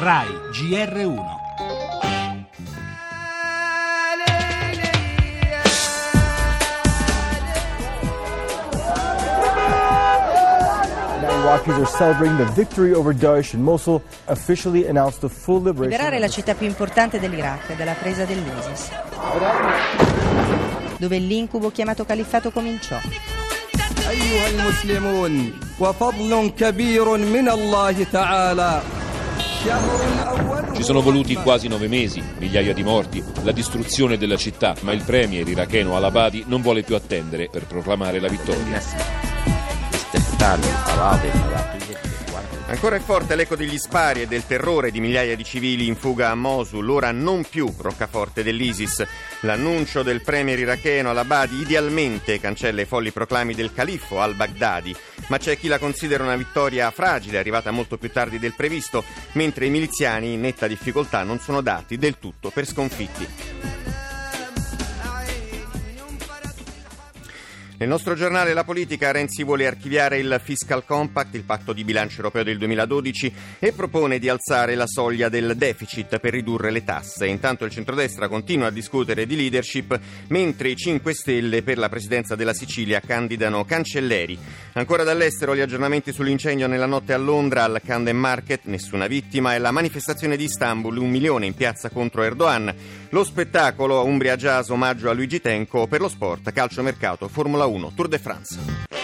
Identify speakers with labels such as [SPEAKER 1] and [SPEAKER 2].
[SPEAKER 1] RAI GR1
[SPEAKER 2] Iraqis are celebrating the victory over Daesh in Mosul, officially announced the full liberation.
[SPEAKER 3] Liberare la città più importante dell'Iraq dalla presa dell'ISIS, dove l'incubo chiamato califfato cominciò.
[SPEAKER 4] أيها المسلمون وفضل كبير من الله تعالى شهر أول
[SPEAKER 5] ci sono voluti quasi nove mesi, migliaia di morti, la distruzione della città, ma il premier iracheno Al-Abadi non vuole più attendere per proclamare la vittoria.
[SPEAKER 6] Ancora è forte l'eco degli spari e del terrore di migliaia di civili in fuga a Mosul, ora non più roccaforte dell'ISIS. L'annuncio del premier iracheno al-Abadi idealmente cancella i folli proclami del califfo al-Baghdadi, ma c'è chi la considera una vittoria fragile, arrivata molto più tardi del previsto, mentre i miliziani in netta difficoltà non sono dati del tutto per sconfitti. Nel nostro giornale La Politica Renzi vuole archiviare il Fiscal Compact, il patto di bilancio europeo del 2012 e propone di alzare la soglia del deficit per ridurre le tasse. Intanto il centrodestra continua a discutere di leadership mentre i 5 Stelle per la presidenza della Sicilia candidano cancelleri. Ancora dall'estero gli aggiornamenti sull'incendio nella notte a Londra al Camden Market, nessuna vittima e la manifestazione di Istanbul, un milione in piazza contro Erdogan. Lo spettacolo Umbria Jazz omaggio a Luigi Tenco per lo sport, calcio mercato, Formula 1, Tour de France.